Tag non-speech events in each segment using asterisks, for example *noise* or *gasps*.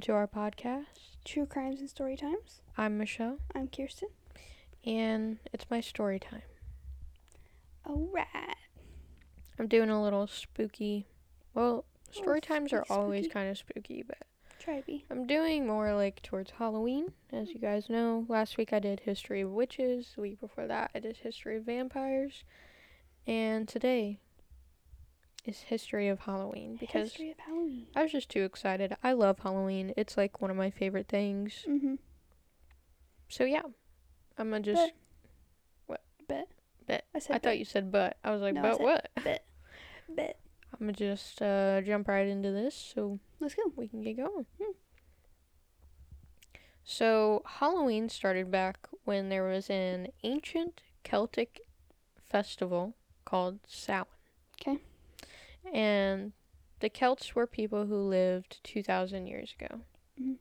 Welcome to our podcast. True Crimes and Story Times. I'm Michelle, I'm Kirsten. and it's my story time. Alright. I'm doing a little spooky. Well, story times are always spooky. kind of spooky, but Try be. I'm doing more like towards Halloween. As you guys know, last week I did History of Witches. The week before that, I did History of Vampires. And today is History of Halloween because History of Halloween. I was just too excited. I love Halloween. It's like one of my favorite things. Mm-hmm. So yeah, I'm gonna just. Bet. Bet. I said I thought you said but. I was like, No, but what? Bet. Bet. I'm gonna just uh, jump right into this so Let's go. we can get going. Hmm. So, Halloween started back when there was an ancient Celtic festival called Samhain. 'Kay. And the Celts were people who lived 2,000 years ago. Mhm.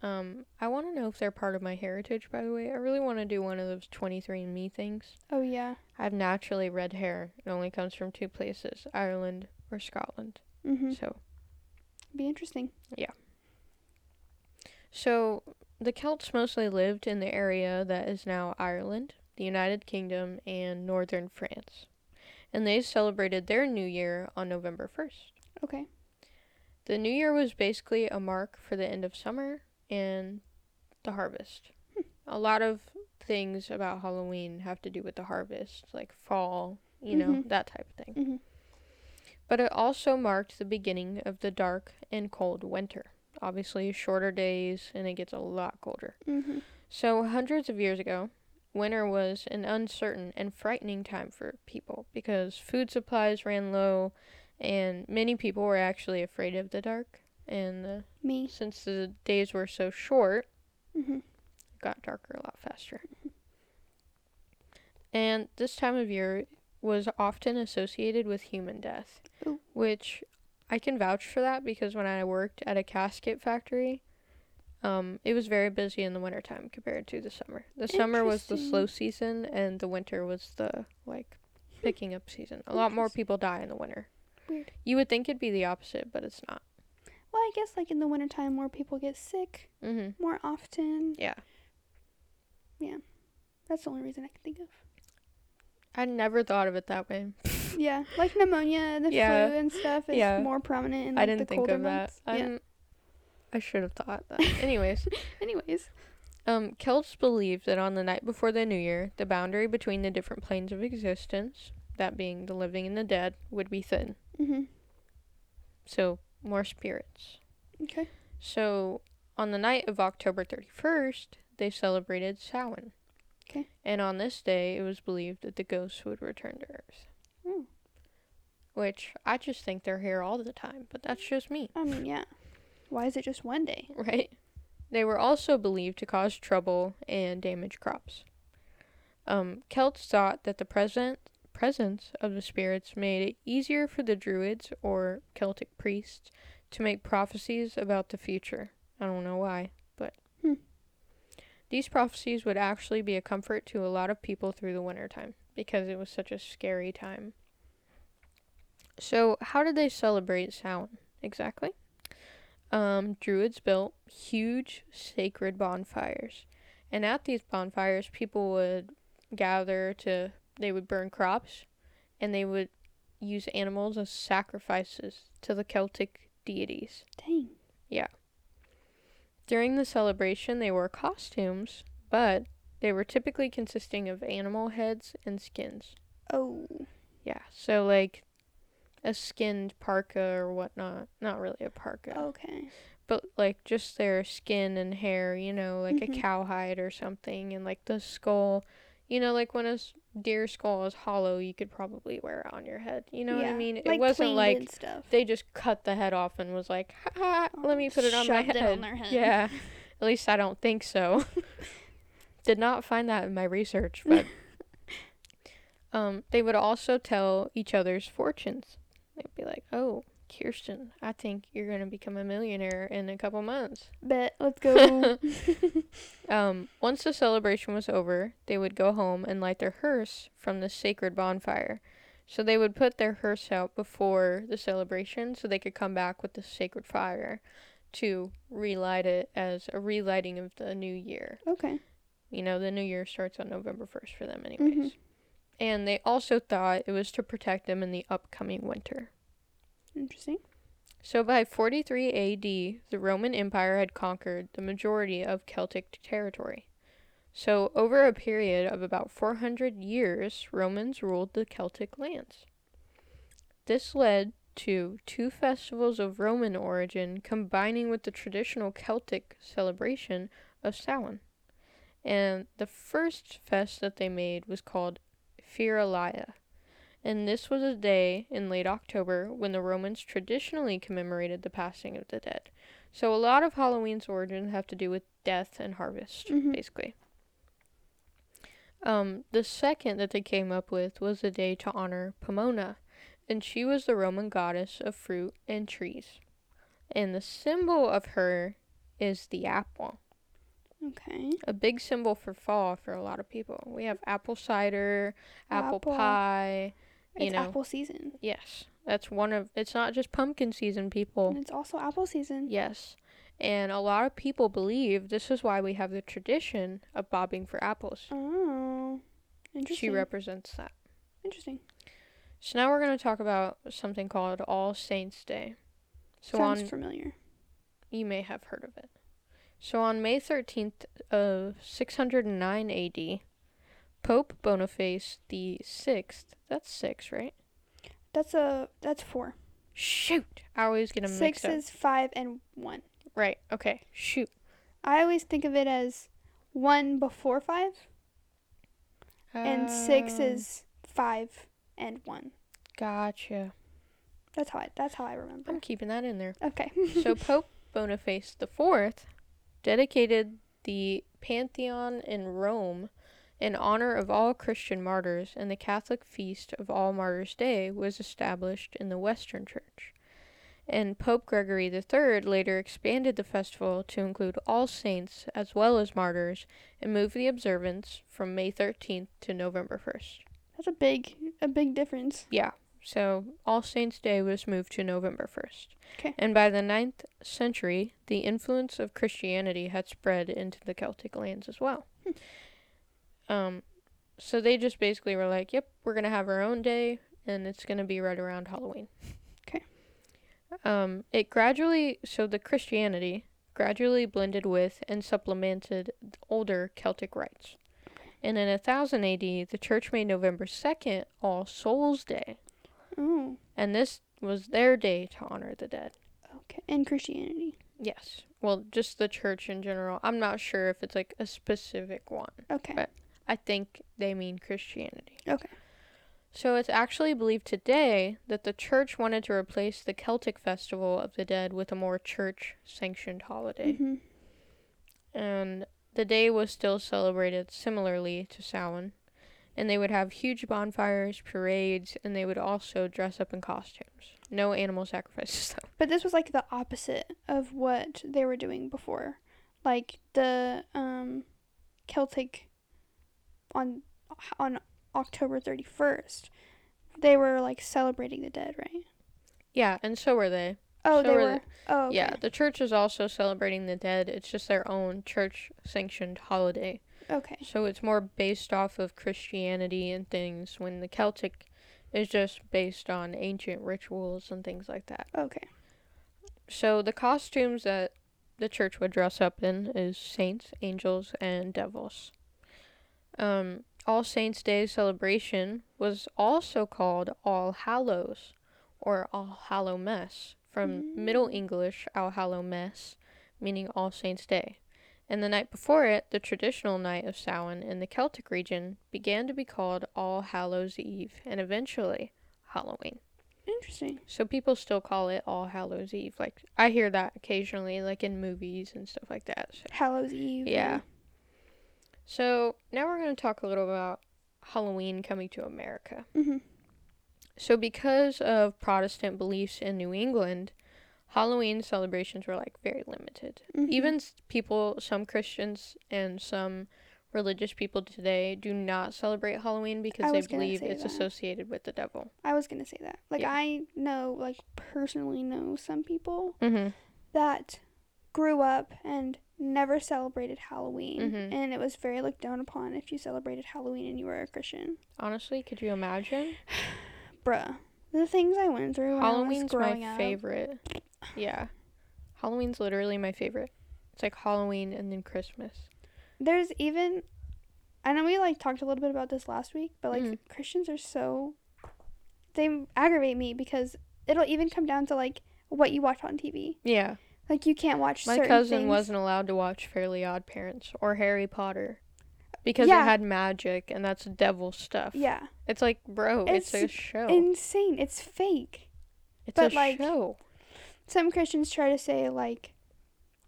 Um, I want to know if they're part of my heritage, by the way. I really want to do one of those 23andMe things. Oh yeah. I have naturally red hair. It only comes from two places Ireland or Scotland. Mm-hmm. So, Be interesting. Yeah. So, the Celts mostly lived in the area that is now Ireland, the United Kingdom, and northern France. And they celebrated their new year on November 1st. Okay. The new year was basically a mark for the end of summer and the harvest. A lot of things about Halloween have to do with the harvest, like fall, you know, Mhm. that type of thing. Mm-hmm. But it also marked the beginning of the dark and cold winter. Obviously, shorter days and it gets a lot colder. Mm-hmm. So, hundreds of years ago, winter was an uncertain and frightening time for people because food supplies ran low and many people were actually afraid of the dark. And uh, Me. since the days were so short, Mm-hmm. it got darker a lot faster. And this time of year was often associated with human death, Ooh. which I can vouch for that because when I worked at a casket factory, um, it was very busy in the wintertime compared to the summer. The summer was the slow season, and the winter was the like picking up season. A lot more people die in the winter. Weird. You would think it'd be the opposite, but it's not. Well, I guess like in the wintertime more people get sick Mhm. more often. Yeah. Yeah. That's the only reason I can think of. I never thought of it that way. Yeah, like pneumonia and the *laughs* Yeah. flu and stuff is Yeah. more prominent in way. I didn't the think colder of that. months. Yeah. I should have thought that. *laughs* Anyways, Anyways. Um, Celts believed that on the night before the new year, the boundary between the different planes of existence, that being the living and the dead, would be thin. Mm-hmm. So, more spirits. Okay. So, on the night of October 31st, they celebrated Samhain. Okay. And on this day, it was believed that the ghosts would return to Earth. Mm. Which I just think they're here all the time, but that's just me. I mean, yeah. Why is it just one day? *laughs* right? They were also believed to cause trouble and damage crops. Um, Celts thought that the present presence of the spirits made it easier for the Druids or Celtic priests to make prophecies about the future. I don't know why, but Hmm. these prophecies would actually be a comfort to a lot of people through the winter time because it was such a scary time. So, how did they celebrate Samhain exactly? Um, druids built huge sacred bonfires. And at these bonfires, people would gather to, they would burn crops and they would use animals as sacrifices to the Celtic deities. Dang. Yeah. During the celebration, they wore costumes, but they were typically consisting of animal heads and skins. Oh. Yeah, so like a skinned parka or whatnot. Not really a parka. Okay. but like just their skin and hair, you know, like Mhm. a cowhide or something, and like the skull You know, like when a deer skull is hollow, you could probably wear it on your head. You know what I Yeah, mean? It like wasn't like they just cut the head off and was like, ha, ha, let me put it on my head. it on their head. Yeah. *laughs* At least I don't think so. *laughs* Did not find that in my research, but *laughs* um, they would also tell each other's fortunes. They'd be like, "Oh, Kirsten, I think you're gonna become a millionaire in a couple months." Bet. Let's go. *laughs* *laughs* Um, once the celebration was over, they would go home and light their hearse from the sacred bonfire. So they would put their hearse out before the celebration so they could come back with the sacred fire to relight it as a relighting of the new year. okay. You know, the new year starts on November 1st for them, anyways. Mhm. And they also thought it was to protect them in the upcoming winter. Interesting. So by 43 AD, the Roman Empire had conquered the majority of Celtic territory. So over a period of about 400 years, Romans ruled the Celtic lands. This led to two festivals of Roman origin combining with the traditional Celtic celebration of Samhain. And the first fest that they made was called Feralia. And this was a day in late October when the Romans traditionally commemorated the passing of the dead. So a lot of Halloween's origins have to do with death and harvest, Mhm. basically. Um, the second that they came up with was a day to honor Pomona, and she was the Roman goddess of fruit and trees. And the symbol of her is the apple Okay. a big symbol for fall for a lot of people. We have apple cider, apple, Apple. pie. You It's know, apple season. yes, that's one of. It's not just pumpkin season, people. And it's also apple season. Yes, and a lot of people believe this is why we have the tradition of bobbing for apples. Oh. Interesting. She represents that. Interesting. So now we're going to talk about something called All Saints Day. So Sounds on familiar. you may have heard of it. So on May 13th of 609 AD, Pope Boniface the 6th, that's 6, right? That's a that's four. Shoot. I always get them Six mixed up. is five and one. Right. Okay. Shoot. I always think of it as one before five, and six Um, is five and one. Gotcha. That's how I that's how I remember. I'm keeping that in there. Okay. so *laughs* Pope Boniface the Fourth dedicated the Pantheon in Rome in honor of all Christian martyrs, and the Catholic feast of All Martyrs' Day was established in the Western Church. And Pope Gregory III later expanded the festival to include all saints as well as martyrs and moved the observance from May 13th to November 1st. That's a big a big difference. Yeah. So All Saints' Day was moved to November 1st. 'Kay. And by the ninth century, the influence of Christianity had spread into the Celtic lands as well. um, so they just basically were like, yep, we're going to have our own day, and it's going to be right around Halloween. 'Kay. Um, it gradually, so the Christianity gradually blended with and supplemented older Celtic rites. And in 1000 AD, the church made November 2nd All Souls Day. Oh. And this was their day to honor the dead. Okay. And Christianity. Yes. Well, just the church in general. I'm not sure if it's like a specific one. Okay. But- I think they mean Christianity. Okay. So it's actually believed today that the church wanted to replace the Celtic festival of the dead with a more church sanctioned holiday. hmm And the day was still celebrated similarly to Samhain. And they would have huge bonfires, parades, and they would also dress up in costumes. No animal sacrifices, *laughs* though. But this was like the opposite of what they were doing before. Like the um Celtic on on October 31st. They were like celebrating the dead, right? Yeah, and so were they. Oh, So they were were. Oh, okay. Yeah, the church is also celebrating the dead. It's just their own church sanctioned holiday. Okay. So it's more based off of Christianity and things when the Celtic is just based on ancient rituals and things like that. Okay. So the costumes that the church would dress up in is saints, angels, and devils. Um, All Saints' Day celebration was also called All Hallows or All Hallowmas from Middle Mm. English All Hallow Mess, meaning All Saints' Day. And the night before it, the traditional night of Samhain in the Celtic region began to be called All Hallows Eve and eventually Halloween. Interesting. So people still call it All Hallows Eve. Like I hear that occasionally like in movies and stuff like that. So, Hallows Eve. yeah. So now we're going to talk a little about Halloween coming to America. Mhm. So because of Protestant beliefs in New England, Halloween celebrations were like very limited. Mhm. Even people, some Christians and some religious people today do not celebrate Halloween because they believe it's that. associated with the devil. I was gonna say that. Like Yeah. I know, like personally know some people Mm-hmm. that grew up and never celebrated Halloween, Mhm. and it was very looked down upon if you celebrated Halloween and you were a Christian. Honestly, could you imagine? *sighs* Bruh, the things I went through when I was Halloween's my up. Yeah. Halloween's literally my favorite. It's like Halloween and then Christmas. There's even, I know we like talked a little bit about this last week, but like Mhm. Christians are so, they aggravate me because it'll even come down to like what you watch on TV. Yeah. Like you can't watch My cousin things. wasn't allowed to watch Fairly Odd Parents or Harry Potter because Yeah. it had magic and that's devil stuff. Yeah, It's like, bro, it's, a show. insane. It's fake. it's but, a like, show. Some Christians try to say like,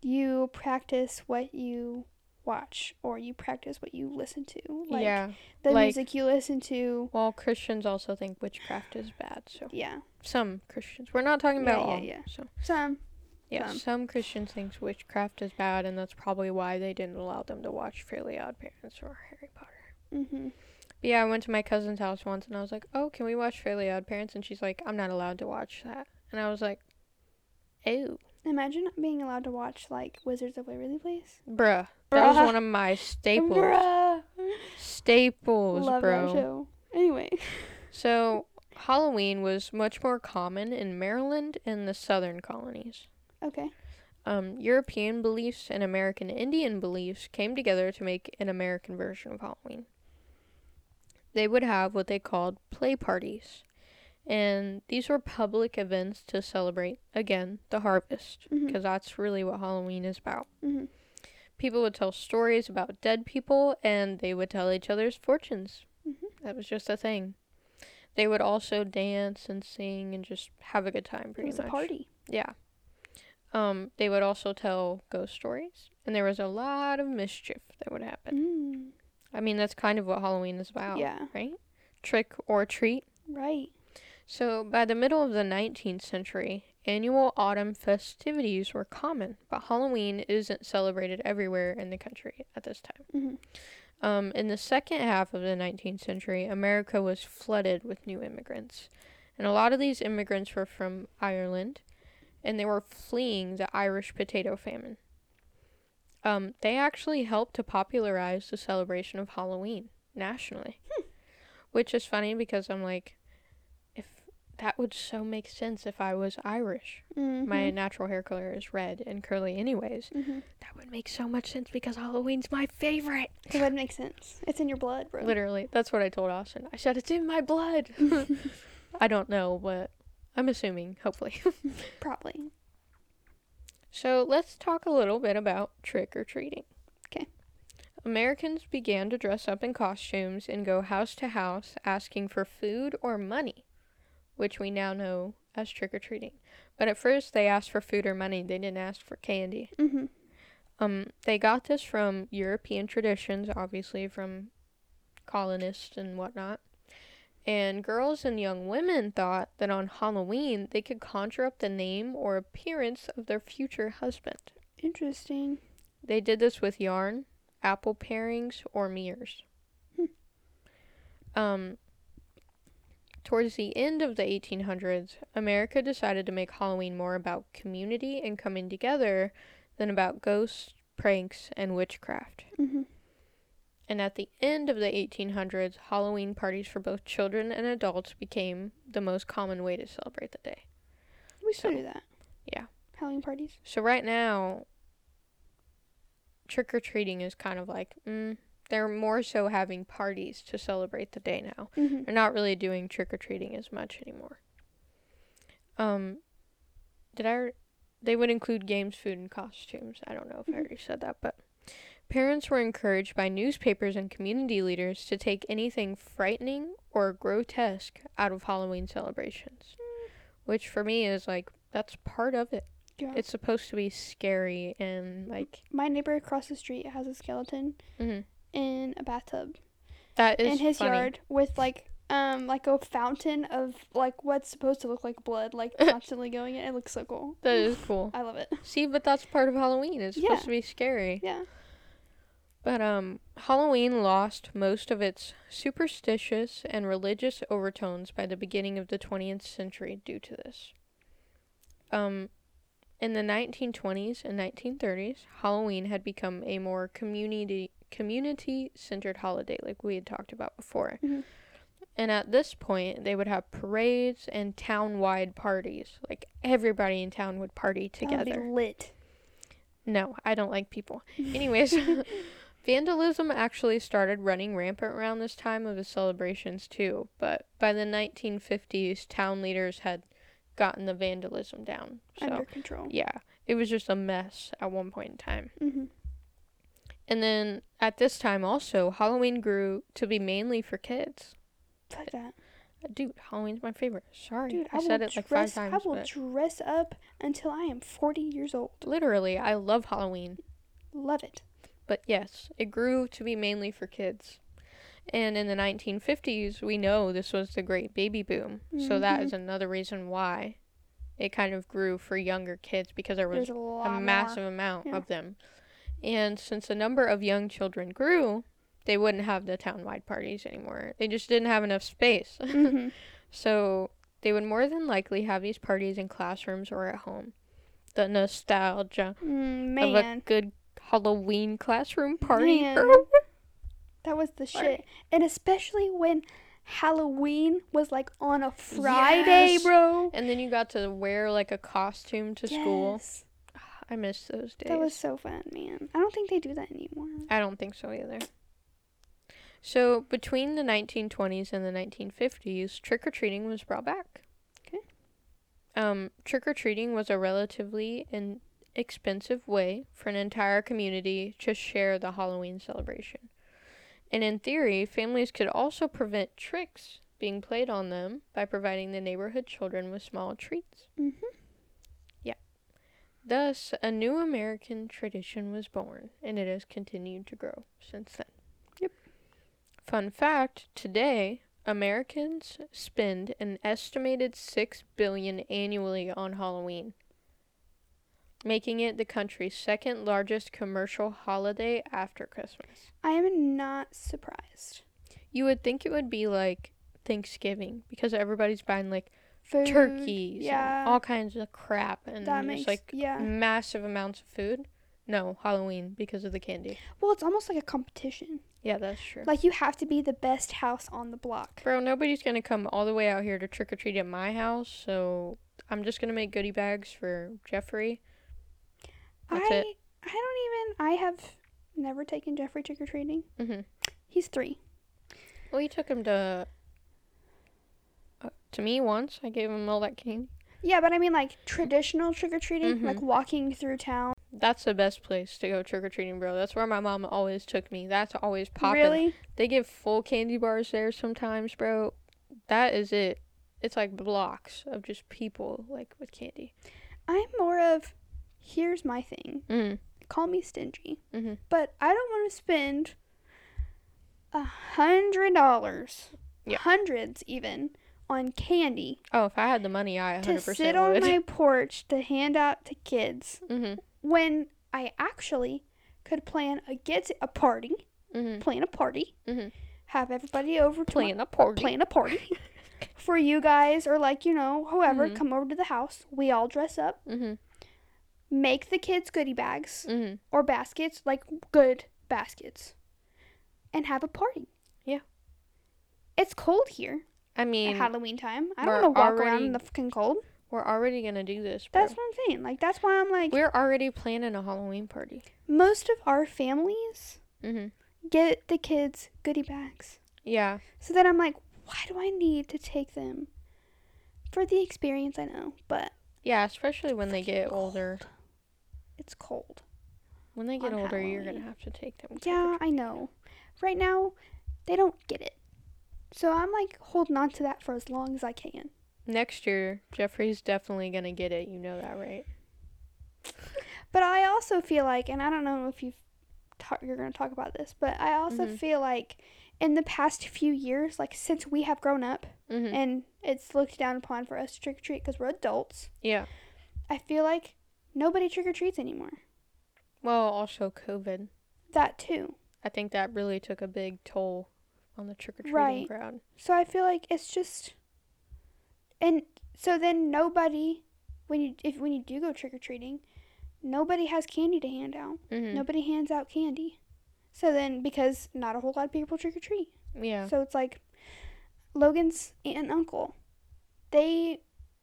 you practice what you watch or you practice what you listen to. Like yeah. the like- music you listen to. Well, Christians also think witchcraft is bad. So Yeah, some Christians. We're not talking about yeah, all. yeah. yeah. So some. yeah, Some. some Christians think witchcraft is bad, and that's probably why they didn't allow them to watch Fairly Odd Parents or Harry Potter. hmm But yeah, I went to my cousin's house once, and I was like, "Oh, can we watch Fairly Odd Parents?" And she's like, "I'm not allowed to watch that." And I was like, "Ew, Imagine not being allowed to watch like Wizards of Waverly Place. bruh." That was one of my staples. Bruh. Staples, Love bro. that show. Anyway. *laughs* So Halloween was much more common in Maryland and the southern colonies. Okay. Um, European beliefs and American Indian beliefs came together to make an American version of Halloween. They would have what they called play parties, and these were public events to celebrate, again, the harvest, because that's really what Halloween is about. hmm People would tell stories about dead people, and they would tell each other's fortunes. Mhm. That was just a thing. They would also dance and sing and just have a good time, It pretty was a party. Yeah. Um, they would also tell ghost stories, and there was a lot of mischief that would happen. Mm. I mean, that's kind of what Halloween is about, Yeah. right? Trick or treat. Right. So, by the middle of the 19th century, annual autumn festivities were common, but Halloween isn't celebrated everywhere in the country at this time. hmm Um, in the second half of the 19th century, America was flooded with new immigrants. And a lot of these immigrants were from Ireland, and they were fleeing the Irish potato famine. Um, they actually helped to popularize the celebration of Halloween nationally, which is funny because I'm like, that would so make sense if I was Irish. hmm My natural hair color is red and curly, anyways. hmm That would make so much sense because Halloween's my favorite. It would make sense. It's in your blood, bro. Literally, that's what I told Austin. I said it's in my blood. *laughs* I don't know, but I'm assuming, hopefully. *laughs* Probably. so let's talk a little bit about trick or treating. Okay. Americans began to dress up in costumes and go house to house asking for food or money, which we now know as trick or treating. But at first, they asked for food or money. They didn't ask for candy. hmm Um, they got this from European traditions, obviously from colonists and whatnot. And girls and young women thought that on Halloween they could conjure up the name or appearance of their future husband. Interesting. They did this with yarn, apple parings, or mirrors. Hmm. Um, towards the end of the 1800s, America decided to make Halloween more about community and coming together than about ghosts, pranks, and witchcraft. hmm And at the end of the 1800s, Halloween parties for both children and adults became the most common way to celebrate the day. We still So, do that. yeah. Halloween parties. So right now, trick or treating is kind of like, mm, they're more so having parties to celebrate the day now. hmm They're not really doing trick or treating as much anymore. Um, did I? They would include games, food, and costumes. I don't know if I Mhm. already said that, but Parents were encouraged by newspapers and community leaders to take anything frightening or grotesque out of Halloween celebrations. Which for me is like, that's part of it. Yeah. It's supposed to be scary and like, My neighbor across the street has a skeleton mhm. In a bathtub that is in his funny. yard with like um like a fountain of like what's supposed to look like blood like *laughs* constantly going in. It looks so cool. That is cool. I love it. See, but that's part of Halloween. It's supposed to be scary. Yeah. But um Halloween lost most of its superstitious and religious overtones by the beginning of the 20th century due to this. Um in the 1920s and 1930s, Halloween had become a more community community centered holiday like we had talked about before. Mhm. And at this point, they would have parades and town-wide parties. Like everybody in town would party together. That would be lit. No, I don't like people. *laughs* Anyways, *laughs* vandalism actually started running rampant around this time of the celebrations too, but by the 1950s, town leaders had gotten the vandalism down. So, Under control. yeah, it was just a mess at one point in time. Mm-hmm. And then at this time also, Halloween grew to be mainly for kids. Fuck that. Dude, Halloween's my favorite. Sorry, Dude, I, I, said it like dress, five I will dress up until I am 40 years old. literally, I love Halloween. Love it. But yes, it grew to be mainly for kids. And in the 1950s, we know this was the great baby boom. So that Mhm. is another reason why it kind of grew for younger kids because there was There's a a more. massive amount Yeah. of them. And since the number of young children grew, they wouldn't have the town-wide parties anymore. They just didn't have enough space. *laughs* Mhm. So they would more than likely have these parties in classrooms or at home. The nostalgia Mm, of a good Halloween classroom *laughs* party. That was the shit. And especially when Halloween was like on a Friday, Yes. bro. And then you got to wear like a costume to school. I miss those days. That was so fun, man. I don't think they do that anymore. I don't think so either. So between the 1920s and the 1950s, trick or treating was brought back. Okay. Um, trick or treating was a relatively inexpensive way for an entire community to share the Halloween celebration. And in theory, families could also prevent tricks being played on them by providing the neighborhood children with small treats. Mm Mhm. Thus, a new American tradition was born, and it has continued to grow since then. Yep. Fun fact today, Americans spend an estimated 6 billion annually on Halloween, making it the country's second largest commercial holiday after Christmas. I am not surprised. You would think it would be like Thanksgiving because everybody's buying like Food, turkeys yeah. all kinds of crap and that makes like yeah. massive amounts of food. No, Halloween because of the candy. Well, it's almost like a competition. Yeah, that's true. Like you have to be the best house on the block. Bro, nobody's gonna come all the way out here to trick or treat at my house, so I'm just gonna make goodie bags for Jeffrey. That's I it. I don't even. I have never taken Jeffrey trick or treating. Mhm. He's three. Well, you took him to to me once. I gave him all that candy. Yeah, but I mean like traditional trick or treating, like Mhm. walking through town. That's the best place to go trick or treating, bro. That's where my mom always took me. That's always popping. Really? They give full candy bars there sometimes, bro. That is it. It's like blocks of just people like with candy. I'm more of. Here's my thing. Mm. Call me stingy, Mhm. but I don't want to spend a hundred dollars, Yeah. hundreds even, on candy Oh, if I had the money, I 100% would sit on would. my *laughs* porch to hand out to kids mhm. when I actually could plan a get a party, Mhm. plan a party, Mhm. have everybody over to my- a party. plan a party *laughs* for you guys or like you know whoever Mhm. come over to the house. We all dress up, Mhm. make the kids goodie bags Mhm. or baskets, like good baskets, and have a party. Yeah. It's cold here I mean, Halloween time. I don't want to walk around in the fucking cold. we're already gonna do this, bro. That's what I'm saying. Like that's why I'm like We're already planning a Halloween party. most of our families Mhm. get the kids goodie bags. Yeah. So then I'm like, why do I need to take them? For the experience, I know, but Yeah, especially when they get older. it's cold. When they get older, you're gonna have to take them. Yeah, I know. Right now, they don't get it. So I'm like holding on to that for as long as I can. Next year, Jeffrey's definitely gonna get it. You know that, right? But I also feel like, and I don't know if you've ta- you're going to talk about this, but I also Mhm. feel like in the past few years, like since we have grown up Mm-hmm. and it's looked down upon for us to trick or treat because we're adults, yeah. I feel like nobody trick or treats anymore. Well, also COVID. That too. I think that really took a big toll on the trick or treating Right. crowd. So I feel like it's just, and so then nobody, when you if when you do go trick or treating, nobody has candy to hand out. Mm-hmm. Nobody hands out candy. So then, because not a whole lot of people trick or treat. Yeah. So it's like Logan's aunt and uncle. They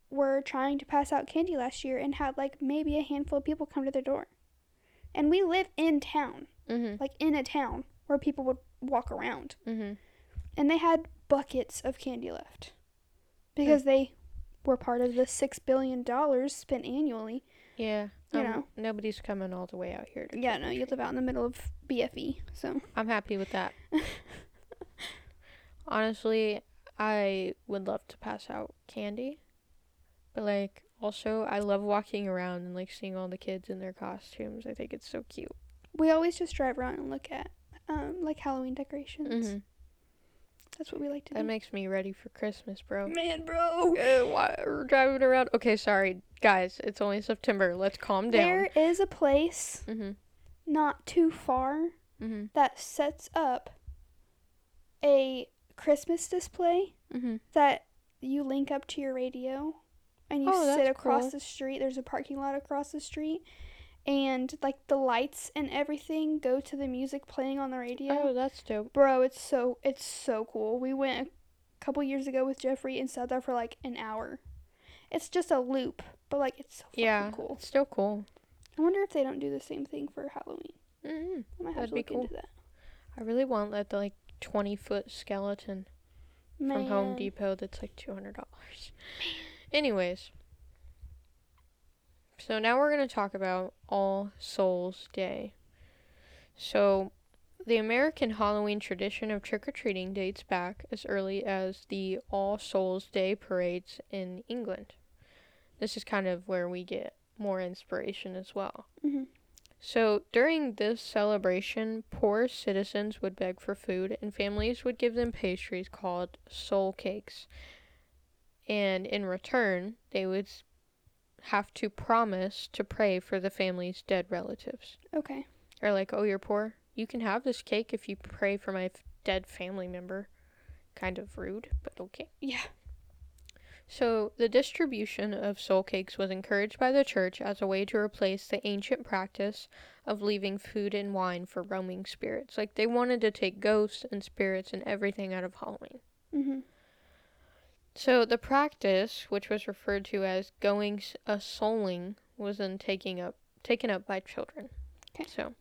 were trying to pass out candy last year and had like maybe a handful of people come to their door. And we live in town, Mm-hmm. like in a town where people would walk around. Mm-hmm. And they had buckets of candy left because they were part of the $6 billion spent annually. Yeah. You um, know. nobody's coming all the way out here. To Yeah, no, you live out in the middle of BFE. So, I'm happy with that. *laughs* Honestly, I would love to pass out candy, but like also I love walking around and like seeing all the kids in their costumes. I think it's so cute. we always just drive around and look at um, like Halloween decorations. Mm-hmm. That's what we like to do. That makes me ready for Christmas, bro. Man, bro. Uh, why we're driving around? Okay, sorry, guys. It's only September. Let's calm down. There is a place Mhm. not too far Mhm. that sets up a Christmas display Mhm. that you link up to your radio and you Oh, sit across cool. the street. There's a parking lot across the street. And like the lights and everything go to the music playing on the radio. Oh, that's dope. Bro, it's so it's so cool. We went a couple years ago with Jeffrey and sat there for like an hour. It's just a loop, but like it's so fucking Yeah, cool. it's still cool. I wonder if they don't do the same thing for Halloween. hmm I might have That'd to look cool. into that. I really want that like twenty foot skeleton Man. from Home Depot that's like two hundred dollars. Anyways, so now we're gonna talk about All Souls Day. So, the American Halloween tradition of trick or treating dates back as early as the All Souls Day parades in England. This is kind of where we get more inspiration as well. Mhm. So, during this celebration, poor citizens would beg for food, and families would give them pastries called soul cakes. And in return, they would have to promise to pray for the family's dead relatives. Okay. Or, like, oh, you're poor? You can have this cake if you pray for my f- dead family member. Kind of rude, but okay. Yeah. So, the distribution of soul cakes was encouraged by the church as a way to replace the ancient practice of leaving food and wine for roaming spirits. Like, they wanted to take ghosts and spirits and everything out of Halloween. Mhm. So, the practice, which was referred to as going a souling, was then taking up, taken up by children. Okay. So,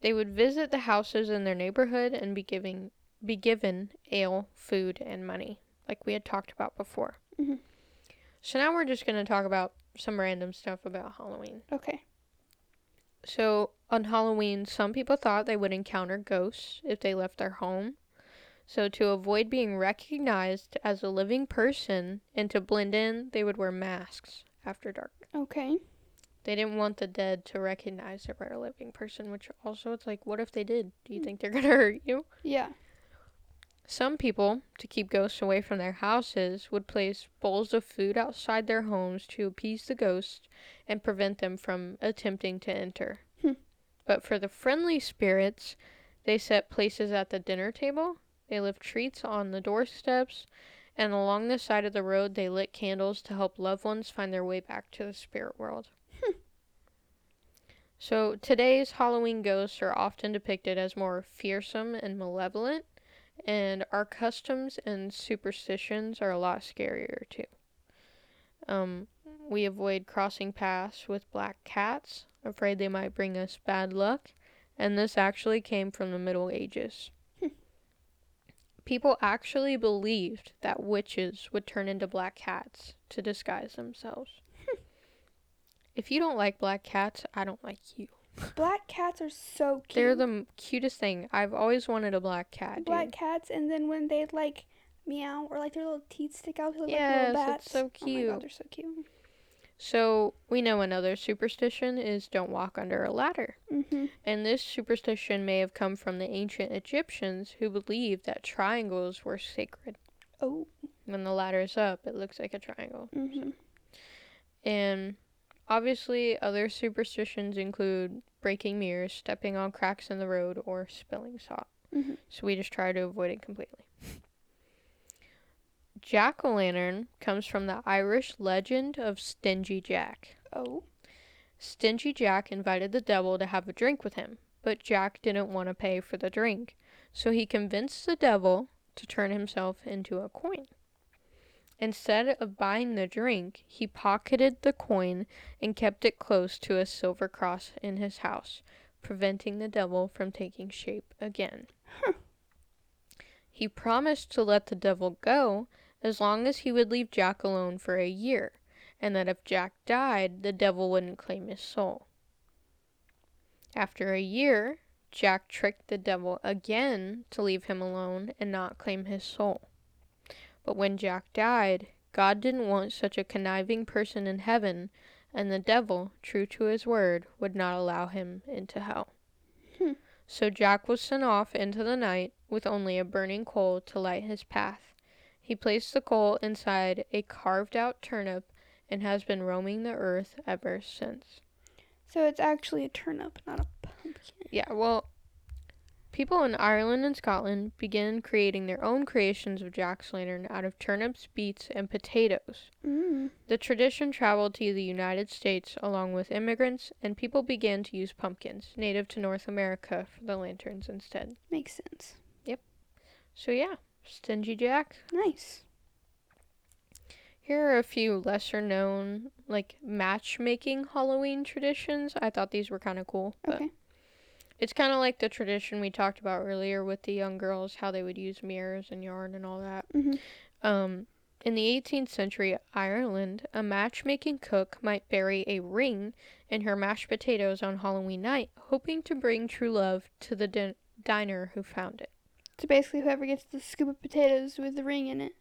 they would visit the houses in their neighborhood and be giving be given ale, food, and money, like we had talked about before. Mhm. So now we're just going to talk about some random stuff about Halloween. Okay. So on Halloween, some people thought they would encounter ghosts if they left their home. So to avoid being recognized as a living person and to blend in, they would wear masks after dark. Okay. They didn't want the dead to recognize they were a living person, which also it's like, what if they did? Do you Mm. think they're going to hurt you? Yeah. Some people, to keep ghosts away from their houses, would place bowls of food outside their homes to appease the ghosts and prevent them from attempting to enter. Hmm. But for the friendly spirits, they set places at the dinner table, they left treats on the doorsteps, and along the side of the road, they lit candles to help loved ones find their way back to the spirit world. So today's Halloween ghosts are often depicted as more fearsome and malevolent, and our customs and superstitions are a lot scarier too. Um, we avoid crossing paths with black cats, afraid they might bring us bad luck, and this actually came from the Middle Ages. People actually believed that witches would turn into black cats to disguise themselves. *laughs* if you don't like black cats, I don't like you. Black cats are so cute. They're the m- cutest thing. I've always wanted a black cat, black dude. cats, and then when they like meow or like their little teeth stick out, they look like Yes, little it's bats. so Oh my cute. god, they're so cute. So we know another superstition is don't walk under a ladder. Mhm. And this superstition may have come from the ancient Egyptians who believed that triangles were sacred. Oh. When the ladder is up, it looks like a triangle. Mhm. And obviously, other superstitions include breaking mirrors, stepping on cracks in the road, or spilling salt. Mhm. So we just try to avoid it completely. *laughs* Jack o' lantern comes from the Irish legend of Stingy Jack. Oh. Stingy Jack invited the devil to have a drink with him, but Jack didn't want to pay for the drink, so he convinced the devil to turn himself into a coin. Instead of buying the drink, he pocketed the coin and kept it close to a silver cross in his house, preventing the devil from taking shape again. He promised to let the devil go as long as he would leave Jack alone for a year and that if Jack died, the devil wouldn't claim his soul. After a year, Jack tricked the devil again to leave him alone and not claim his soul. But when Jack died, God didn't want such a conniving person in heaven, and the devil, true to his word, would not allow him into hell. Hmm. So Jack was sent off into the night with only a burning coal to light his path. He placed the coal inside a carved out turnip and has been roaming the earth ever since. So it's actually a turnip, not a pumpkin. Yeah, well, people in Ireland and Scotland began creating their own creations of Jack's lantern out of turnips, beets, and potatoes. Mm. The tradition traveled to the United States along with immigrants, and people began to use pumpkins, native to North America, for the lanterns instead. Makes sense. Yep. So, yeah, Stingy Jack. Nice. Here are a few lesser known, like, matchmaking Halloween traditions. I thought these were kind of cool. Okay. It's kind of like the tradition we talked about earlier with the young girls, how they would use mirrors and yarn and all that. Mhm. Um, in the 18th century Ireland, a matchmaking cook might bury a ring in her mashed potatoes on Halloween night, hoping to bring true love to the din- diner who found it. So basically, whoever gets the scoop of potatoes with the ring in it.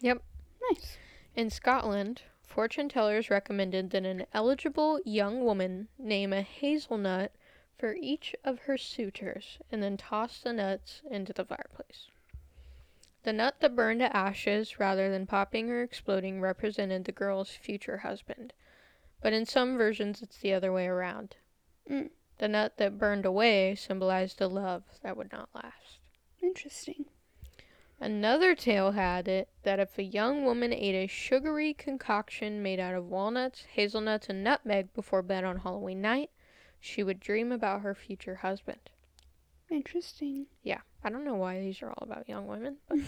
Yep. Nice. In Scotland, fortune tellers recommended that an eligible young woman name a hazelnut for each of her suitors and then toss the nuts into the fireplace. The nut that burned to ashes rather than popping or exploding represented the girl's future husband, but in some versions it's the other way around. Mm. The nut that burned away symbolized a love that would not last. Interesting. Another tale had it that if a young woman ate a sugary concoction made out of walnuts, hazelnuts, and nutmeg before bed on Halloween night, she would dream about her future husband. Interesting. Yeah, I don't know why these are all about young women, but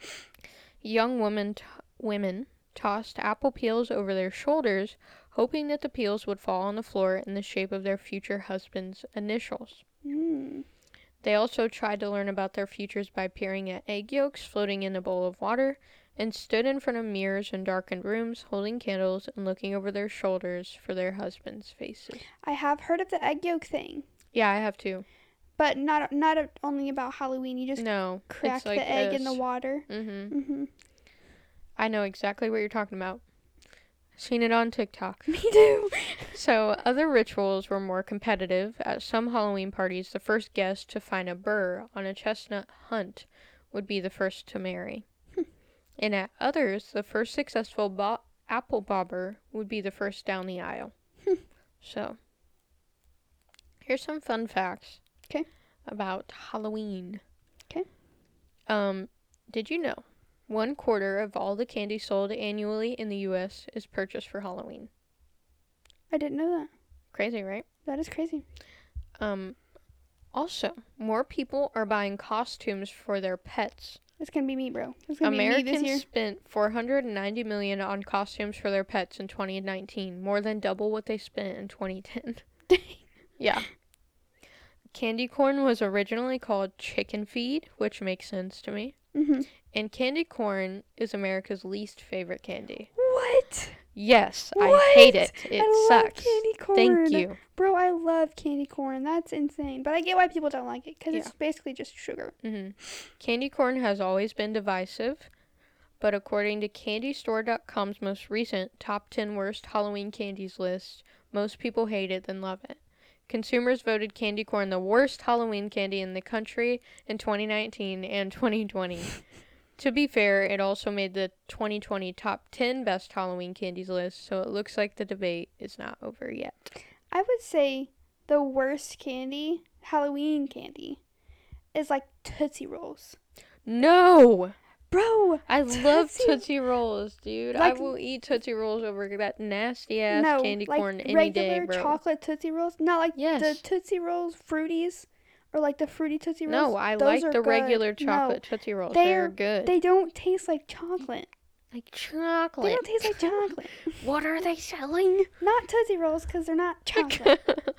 *laughs* young women t- women tossed apple peels over their shoulders, hoping that the peels would fall on the floor in the shape of their future husband's initials. Mm. They also tried to learn about their futures by peering at egg yolks floating in a bowl of water and stood in front of mirrors in darkened rooms holding candles and looking over their shoulders for their husbands' faces. I have heard of the egg yolk thing, Yeah, I have too. but not not only about Halloween. You just No, crack like the egg in the water. Mm-hmm. Mm-hmm. I know exactly what you're talking about. Seen it on TikTok. Me too. *laughs* So, other rituals were more competitive. At some Halloween parties, the first guest to find a burr on a chestnut hunt would be the first to marry. *laughs* and at others, the first successful bo- apple bobber would be the first down the aisle. *laughs* so, here's some fun facts 'Kay. about Halloween. Okay. Um, did you know one quarter of all the candy sold annually in the U.S. is purchased for Halloween? I didn't know that. Crazy, right? That is crazy. Um, also, more people are buying costumes for their pets. It's gonna be me, bro. It's gonna be me this Americans year. spent 490 million on costumes for their pets in 2019, more than double what they spent in 2010. *laughs* yeah. Candy corn was originally called chicken feed, which makes sense to me. Mhm. And candy corn is America's least favorite candy. What? Yes, I hate it. It I sucks. candy corn. Thank you. Bro, I love candy corn. That's insane. But I get why people don't like it because Yeah. it's basically just sugar. hmm Candy corn has always been divisive, but according to CandyStore.com's most recent top 10 worst Halloween candies list, most people hate it than love it. Consumers voted candy corn the worst Halloween candy in the country in 2019 and 2020. *laughs* to be fair, it also made the 2020 top 10 best Halloween candies list, so it looks like the debate is not over yet. I would say the worst candy, Halloween candy, is like Tootsie Rolls. No! Bro, I love Tootsie- Tootsie Rolls, dude. Like- I will eat Tootsie Rolls over that nasty ass no, candy like corn any day, bro. No, like regular chocolate Tootsie Rolls. Not like the Tootsie Rolls fruities or like the fruity Tootsie Rolls. No, I like the good. regular No, chocolate Tootsie Rolls. they're- They're good. They don't taste like chocolate. like chocolate. They don't taste like chocolate. *laughs* what are they selling? not Tootsie Rolls because they're not *laughs* chocolate.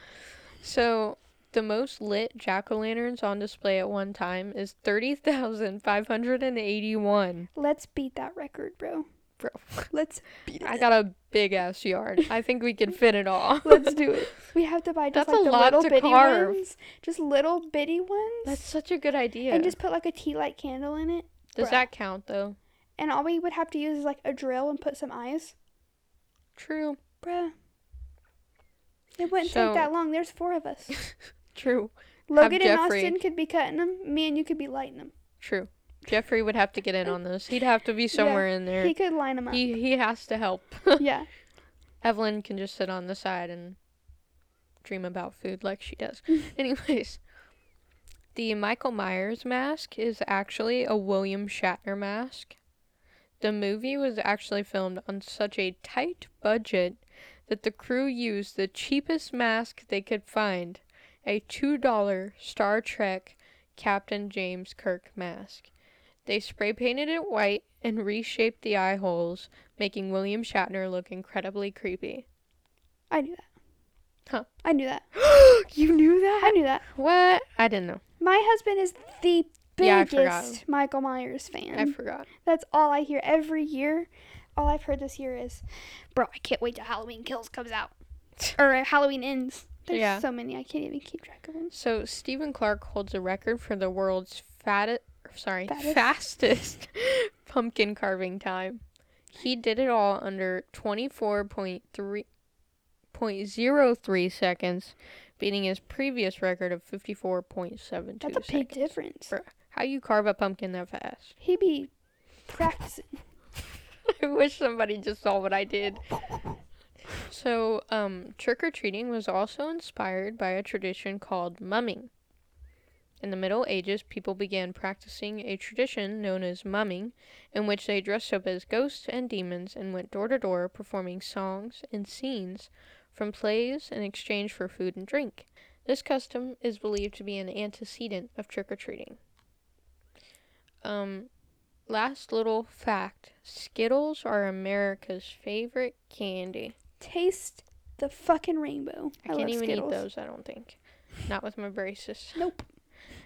so, the most lit jack o' lanterns on display at one time is 30,581. Let's beat that record, bro. Bro, *laughs* Let's beat it. I got a big ass yard. I think we can fit it all. *laughs* Let's do it. We have to buy *laughs* just That's like a the lot little bitty carve. ones. Just little bitty ones. That's such a good idea. And just put like a tea light candle in it. Does bruh. that count though? And all we would have to use is like a drill and put some eyes. True. Bruh. It wouldn't So- take that long. There's four of us. True. Logan and Jeffrey- Austin could be cutting them. Me and you could be lighting them. True. Jeffrey would have to get in on this. He'd have to be somewhere in there. He could line him up. He he has to help. *laughs* yeah. Evelyn can just sit on the side and dream about food like she does. *laughs* Anyways, the Michael Myers mask is actually a William Shatner mask. The movie was actually filmed on such a tight budget that the crew used the cheapest mask they could find, a $2 Star Trek Captain James Kirk mask. They spray painted it white and reshaped the eye holes, making William Shatner look incredibly creepy. I knew that. Huh. I knew that. *gasps* you knew that? I knew that. What? I didn't know. My husband is the biggest forgot. Michael Myers fan. I forgot. That's all I hear every year. All I've heard this year is, bro, I can't wait till Halloween Kills comes out. *laughs* or uh, Halloween Ends. There's Yeah. so many, I can't even keep track of them. So Stephen Clarke holds a record for the world's fattest, sorry, fastest *laughs* pumpkin carving time. He did it all under 24.3 0.03 seconds, beating his previous record of 54.72 That's a big seconds. difference. How you carve a pumpkin that fast? He be practicing. *laughs* I wish somebody just saw what I did. So, um, trick or treating was also inspired by a tradition called mumming. In the Middle Ages, people began practicing a tradition known as mumming, in which they dressed up as ghosts and demons and went door to door performing songs and scenes from plays in exchange for food and drink. This custom is believed to be an antecedent of trick or treating. Um, Last little fact Skittles are America's favorite candy. Taste the fucking rainbow. I, can't love even Skittles. eat those, I don't think. Not with my braces. Nope.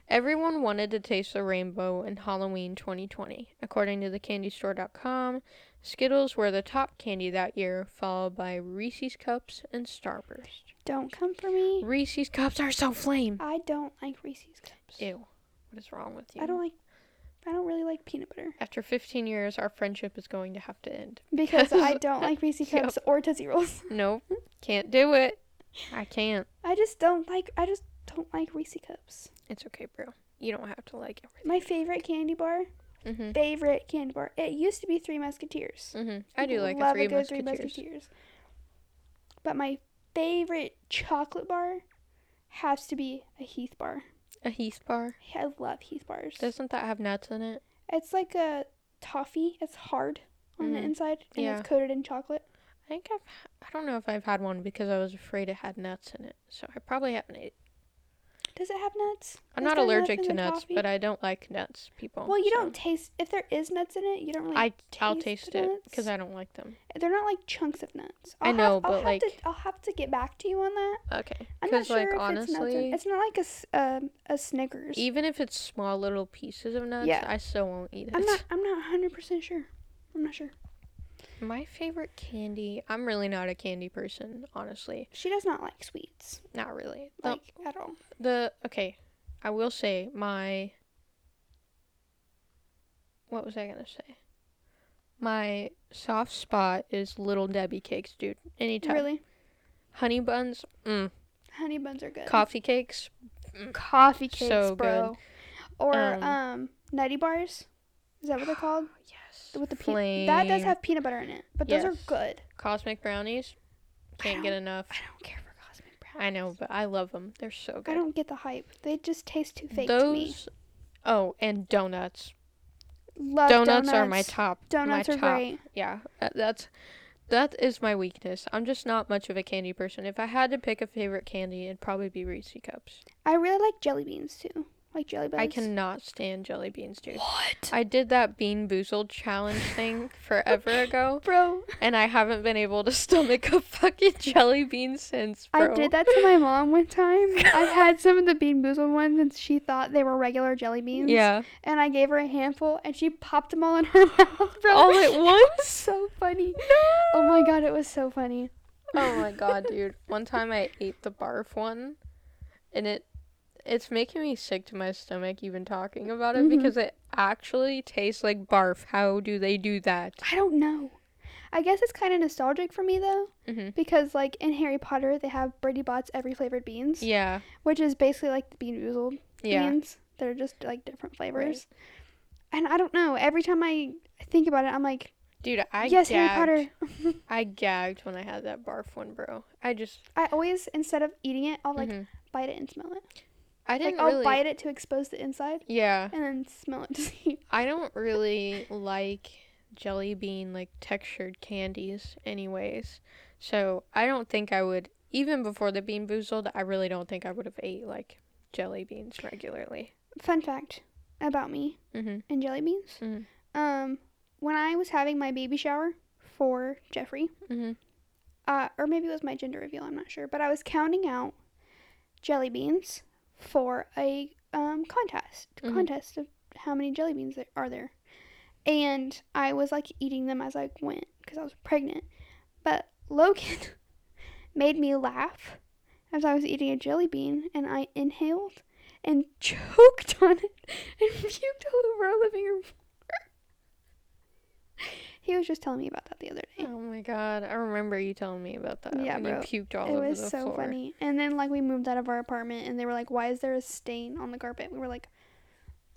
Everyone wanted to taste the rainbow in Halloween 2020. According to thecandystore.com, Skittles were the top candy that year, followed by Reese's Cups and Starburst. Don't come for me. Reese's Cups are so flame. I don't like Reese's cups. Ew. What is wrong with you? I don't like. I don't really like peanut butter After 15 years, our friendship is going to have to end. because I *laughs* don't like Reese's Yep. cups or Tootsie Rolls. Nope. Can't do it. I can't. I just don't like. I just don't like Reese cups. It's okay, bro. You don't have to like everything. My favorite candy bar, Mhm. favorite candy bar. It used to be Three Musketeers. Mhm. I do like a Love three good Three musketeers. Musketeers. But my favorite chocolate bar has to be a Heath bar. A Heath bar. I love Heath bars. Doesn't that have nuts in it? It's like a toffee. It's hard on the Mhm. inside and Yeah. it's coated in chocolate. I think I've. I don't know if I've had one because I was afraid it had nuts in it. So I probably haven't ate. Does it have nuts? I'm Is not allergic in to nuts, toffee? but I don't like nuts, people. Well, you so don't taste if there is nuts in it. You don't really. I I'll taste taste the it because I don't like them. They're not like chunks of nuts. I I'll know, have, I'll but, have like- to, I'll have to get back to you on that. Okay. I'm not sure like if it's nuts. In, it's not like a um, a Snickers. even if it's small little pieces of nuts, Yeah. I still won't eat it. I'm not. *laughs* I'm not 100 percent sure. I'm not sure. My favorite candy. I'm really not a candy person, honestly. She does not like sweets, Not really. The- like at all. the okay, I will say my. What was I gonna say? My soft spot is Little Debbie cakes, dude. Anytime. Really, Honey buns, mm. honey buns are good. Coffee cakes, Coffee cakes, So bro. Or Um, um, nutty bars. Is that what they're *gasps* called? yes. With the pe- Plain. that does have peanut butter in it, but those are good. cosmic brownies. Can't get enough. I don't care for cosmic brownies. I know, but I love them. They're so good. I don't get the hype. They just taste too fake to me. Those. Oh, and donuts. Love donuts. donuts are my top. Donuts my are top. great. Yeah, uh, that's that is my weakness. I'm just not much of a candy person. If I had to pick a favorite candy, it'd probably be Reese cups. I really like jelly beans too. Like jelly beans. I cannot stand jelly beans, dude. What? I did that bean boozled challenge thing *laughs* forever ago, Bro, and I haven't been able to *laughs* stomach a fucking jelly bean since, bro. I did that to my *laughs* mom one time. I had some of the Bean Boozled ones and she thought they were regular jelly beans. Yeah, And I gave her a handful and she popped them all in her mouth, bro. all at It was once. so funny. No! Oh my god, it was so funny. Oh my god, dude. One time I ate the barf one and it it's making me sick to my stomach even talking about it Mhm. because it actually tastes like barf. How do they do that? I don't know. I guess it's kind of nostalgic for me though, Mhm. because like in Harry Potter they have Bertie Bott's every flavored beans, Yeah. which is basically like the Bean Boozled Yeah. beans. They're just like different flavors. And I don't know. Every time I think about it, I'm like, Dude, I yes, gagged. Harry Potter. *laughs* I gagged when I had that barf one, bro. I just I always instead of eating it, I'll like mhm. bite it and smell it. I didn't like, really... I'll bite it to expose the inside Yeah. and then smell it *laughs* to see. I don't really like jelly bean like textured candies anyways. So I don't think I would even before the bean boozled, I really don't think I would have ate like jelly beans regularly. Fun fact about me Mhm. and jelly beans. Mhm. Um, when I was having my baby shower for Jeffrey, Mhm. uh, or maybe it was my gender reveal, I'm not sure, but I was counting out jelly beans for a um, contest, Mhm. contest of how many jelly beans there are there, and I was like eating them as I went because I was pregnant, but Logan *laughs* made me laugh as I was eating a jelly bean, and I inhaled and *laughs* choked on it and puked all over our living room. He was just telling me about that the other day. Oh my god, I remember you telling me about that. Yeah, bro. you puked all it over the place. It was so floor. funny. And then like we moved out of our apartment and they were like, "Why is there a stain on the carpet?" We were like,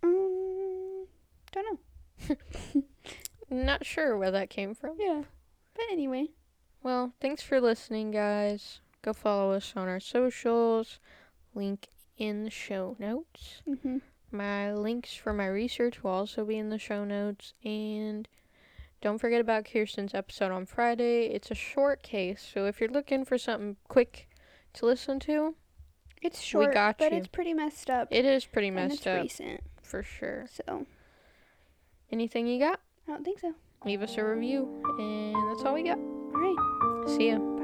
"Um, don't know." *laughs* Not sure where that came from. Yeah. But anyway, Well, thanks for listening, guys. Go follow us on our socials. Link in the show notes. mhm. My links for my research will also be in the show notes. And don't forget about Kirsten's episode on Friday. It's a short case, so if you're looking for something quick to listen to, It's short, got but you. it's pretty messed up. it is pretty messed it's up recent, for sure. so Anything you got? I don't think so. Leave us a review. And that's all we got. All right. See ya.